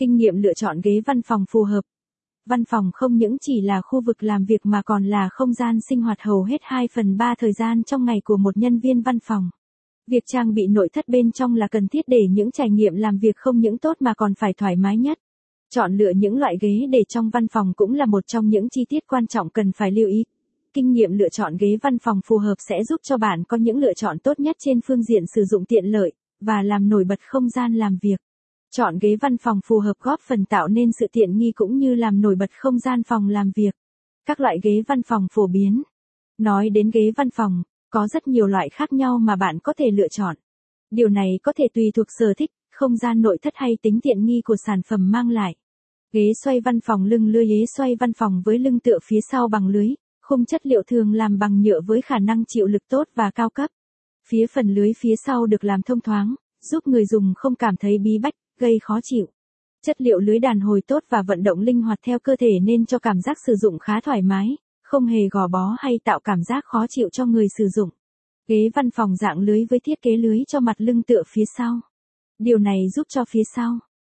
Kinh nghiệm lựa chọn ghế văn phòng phù hợp. Văn phòng không những chỉ là khu vực làm việc mà còn là không gian sinh hoạt hầu hết 2 phần 3 thời gian trong ngày của một nhân viên văn phòng. Việc trang bị nội thất bên trong là cần thiết để những trải nghiệm làm việc không những tốt mà còn phải thoải mái nhất. Chọn lựa những loại ghế để trong văn phòng cũng là một trong những chi tiết quan trọng cần phải lưu ý. Kinh nghiệm lựa chọn ghế văn phòng phù hợp sẽ giúp cho bạn có những lựa chọn tốt nhất trên phương diện sử dụng tiện lợi và làm nổi bật không gian làm việc. Chọn ghế văn phòng phù hợp góp phần tạo nên sự tiện nghi cũng như làm nổi bật không gian phòng làm việc. Các loại ghế văn phòng phổ biến. Nói đến ghế văn phòng, có rất nhiều loại khác nhau mà bạn có thể lựa chọn. Điều này có thể tùy thuộc sở thích, không gian nội thất hay tính tiện nghi của sản phẩm mang lại. Ghế xoay văn phòng lưng lưới ghế xoay văn phòng với lưng tựa phía sau bằng lưới, khung chất liệu thường làm bằng nhựa với khả năng chịu lực tốt và cao cấp. Phía phần lưới phía sau được làm thông thoáng, giúp người dùng không cảm thấy bí bách, gây khó chịu. Chất liệu lưới đàn hồi tốt và vận động linh hoạt theo cơ thể nên cho cảm giác sử dụng khá thoải mái, không hề gò bó hay tạo cảm giác khó chịu cho người sử dụng. Ghế văn phòng dạng lưới với thiết kế lưới cho mặt lưng tựa phía sau. Điều này giúp cho phía sau